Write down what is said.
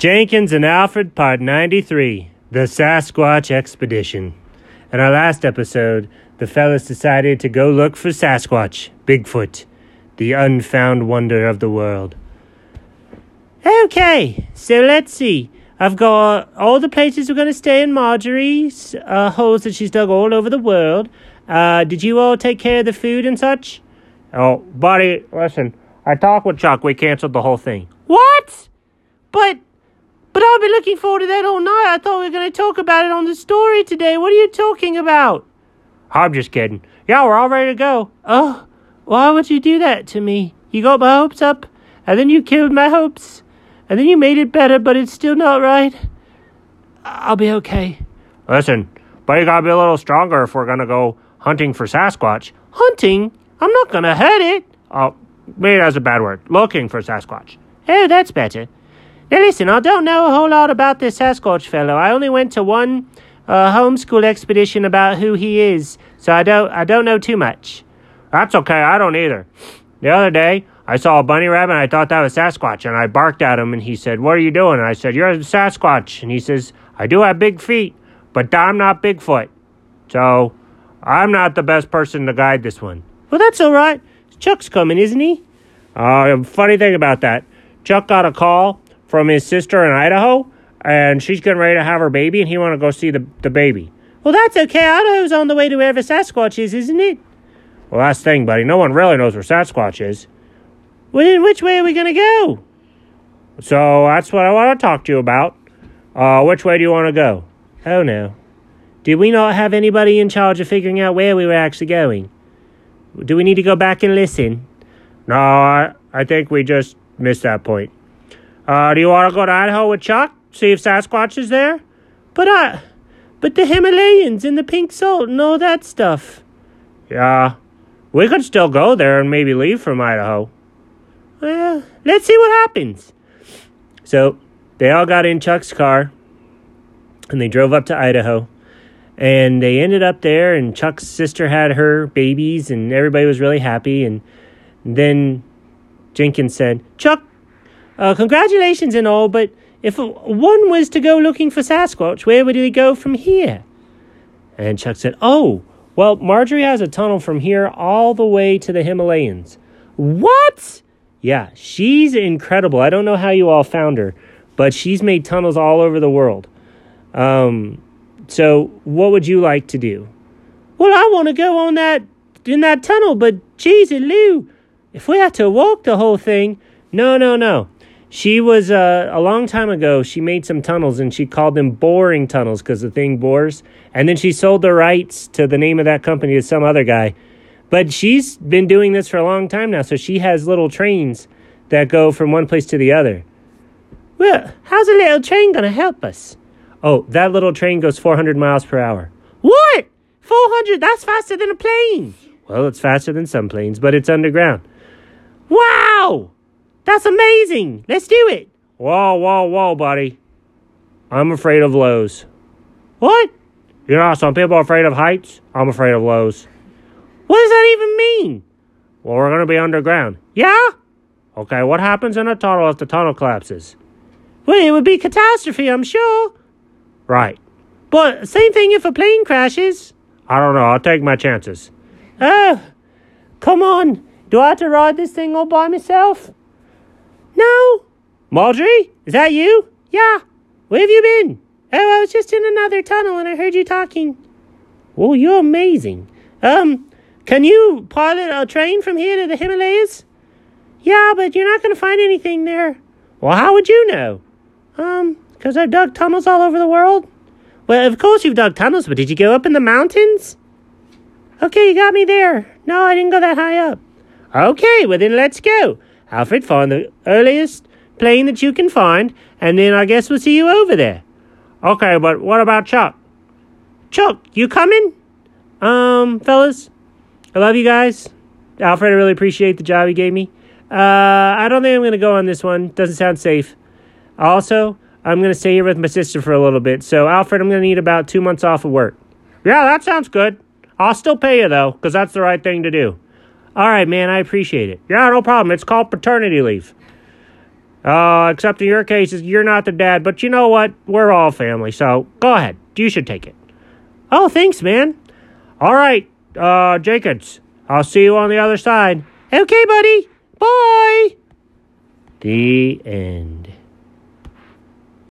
Jenkins and Alfred, Part 93 The Sasquatch Expedition. In our last episode, the fellas decided to go look for Sasquatch, Bigfoot, the unfound wonder of the world. Okay, so let's see. I've got all the places we're going to stay in Marjorie's uh, holes that she's dug all over the world. Uh, did you all take care of the food and such? Oh, buddy, listen. I talked with Chuck. We canceled the whole thing. What? But but I've been looking forward to that all night. I thought we were going to talk about it on the story today. What are you talking about? I'm just kidding. Yeah, we're all ready to go. Oh, why would you do that to me? You got my hopes up, and then you killed my hopes, and then you made it better, but it's still not right. I'll be okay. Listen, but you gotta be a little stronger if we're gonna go hunting for Sasquatch. Hunting? I'm not gonna hurt it. Oh, maybe that's a bad word. Looking for Sasquatch. Oh, that's better. Now listen, I don't know a whole lot about this Sasquatch fellow. I only went to one uh, homeschool expedition about who he is, so I don't I don't know too much. That's okay. I don't either. The other day, I saw a bunny rabbit and I thought that was Sasquatch, and I barked at him and he said, "What are you doing?" And I said, "You're a Sasquatch," and he says, "I do have big feet, but I'm not Bigfoot, so I'm not the best person to guide this one." Well, that's all right. Chuck's coming, isn't he? Uh, funny thing about that, Chuck got a call from his sister in Idaho, and she's getting ready to have her baby, and he want to go see the, the baby. Well, that's okay. Idaho's on the way to wherever Sasquatch is, isn't it? Well, that's the thing, buddy. No one really knows where Sasquatch is. Well, then which way are we going to go? So that's what I want to talk to you about. Uh, which way do you want to go? Oh, no. Did we not have anybody in charge of figuring out where we were actually going? Do we need to go back and listen? No, I, I think we just missed that point. Uh, do you want to go to Idaho with Chuck? See if Sasquatch is there? But I, but the Himalayans and the pink salt and all that stuff. Yeah, we could still go there and maybe leave from Idaho. Well, let's see what happens. So they all got in Chuck's car and they drove up to Idaho. And they ended up there, and Chuck's sister had her babies, and everybody was really happy. And then Jenkins said, Chuck, uh, congratulations and all, but if one was to go looking for Sasquatch, where would he go from here? And Chuck said, Oh, well, Marjorie has a tunnel from here all the way to the Himalayas. What? Yeah, she's incredible. I don't know how you all found her, but she's made tunnels all over the world. Um, so, what would you like to do? Well, I want to go on that in that tunnel, but geez, Lou, if we had to walk the whole thing, no, no, no. She was uh, a long time ago. She made some tunnels and she called them boring tunnels because the thing bores. And then she sold the rights to the name of that company to some other guy. But she's been doing this for a long time now, so she has little trains that go from one place to the other. Well, how's a little train to help us? Oh, that little train goes 400 miles per hour. What? 400? That's faster than a plane. Well, it's faster than some planes, but it's underground. Wow! That's amazing. Let's do it. Whoa, whoa, whoa, buddy. I'm afraid of lows. What? You know, some people are afraid of heights. I'm afraid of lows. What does that even mean? Well, we're going to be underground. Yeah? Okay, what happens in a tunnel if the tunnel collapses? Well, it would be catastrophe, I'm sure. Right. But same thing if a plane crashes. I don't know. I'll take my chances. Oh, come on. Do I have to ride this thing all by myself? No. Marjorie, is that you? Yeah. Where have you been? Oh, I was just in another tunnel and I heard you talking. Oh, you're amazing. Um, can you pilot a train from here to the Himalayas? Yeah, but you're not going to find anything there. Well, how would you know? Um, because I've dug tunnels all over the world. Well, of course you've dug tunnels, but did you go up in the mountains? Okay, you got me there. No, I didn't go that high up. Okay, well then let's go. Alfred, find the earliest plane that you can find, and then I guess we'll see you over there. Okay, but what about Chuck? Chuck, you coming? Um, fellas, I love you guys. Alfred, I really appreciate the job you gave me. Uh, I don't think I'm going to go on this one. Doesn't sound safe. Also, I'm going to stay here with my sister for a little bit. So, Alfred, I'm going to need about two months off of work. Yeah, that sounds good. I'll still pay you, though, because that's the right thing to do. All right, man, I appreciate it. Yeah, no problem. It's called paternity leave. Uh, except in your cases, you're not the dad, but you know what? We're all family, so go ahead. You should take it. Oh, thanks, man. All right, uh, Jacobs, I'll see you on the other side. Okay, buddy. Bye. The end.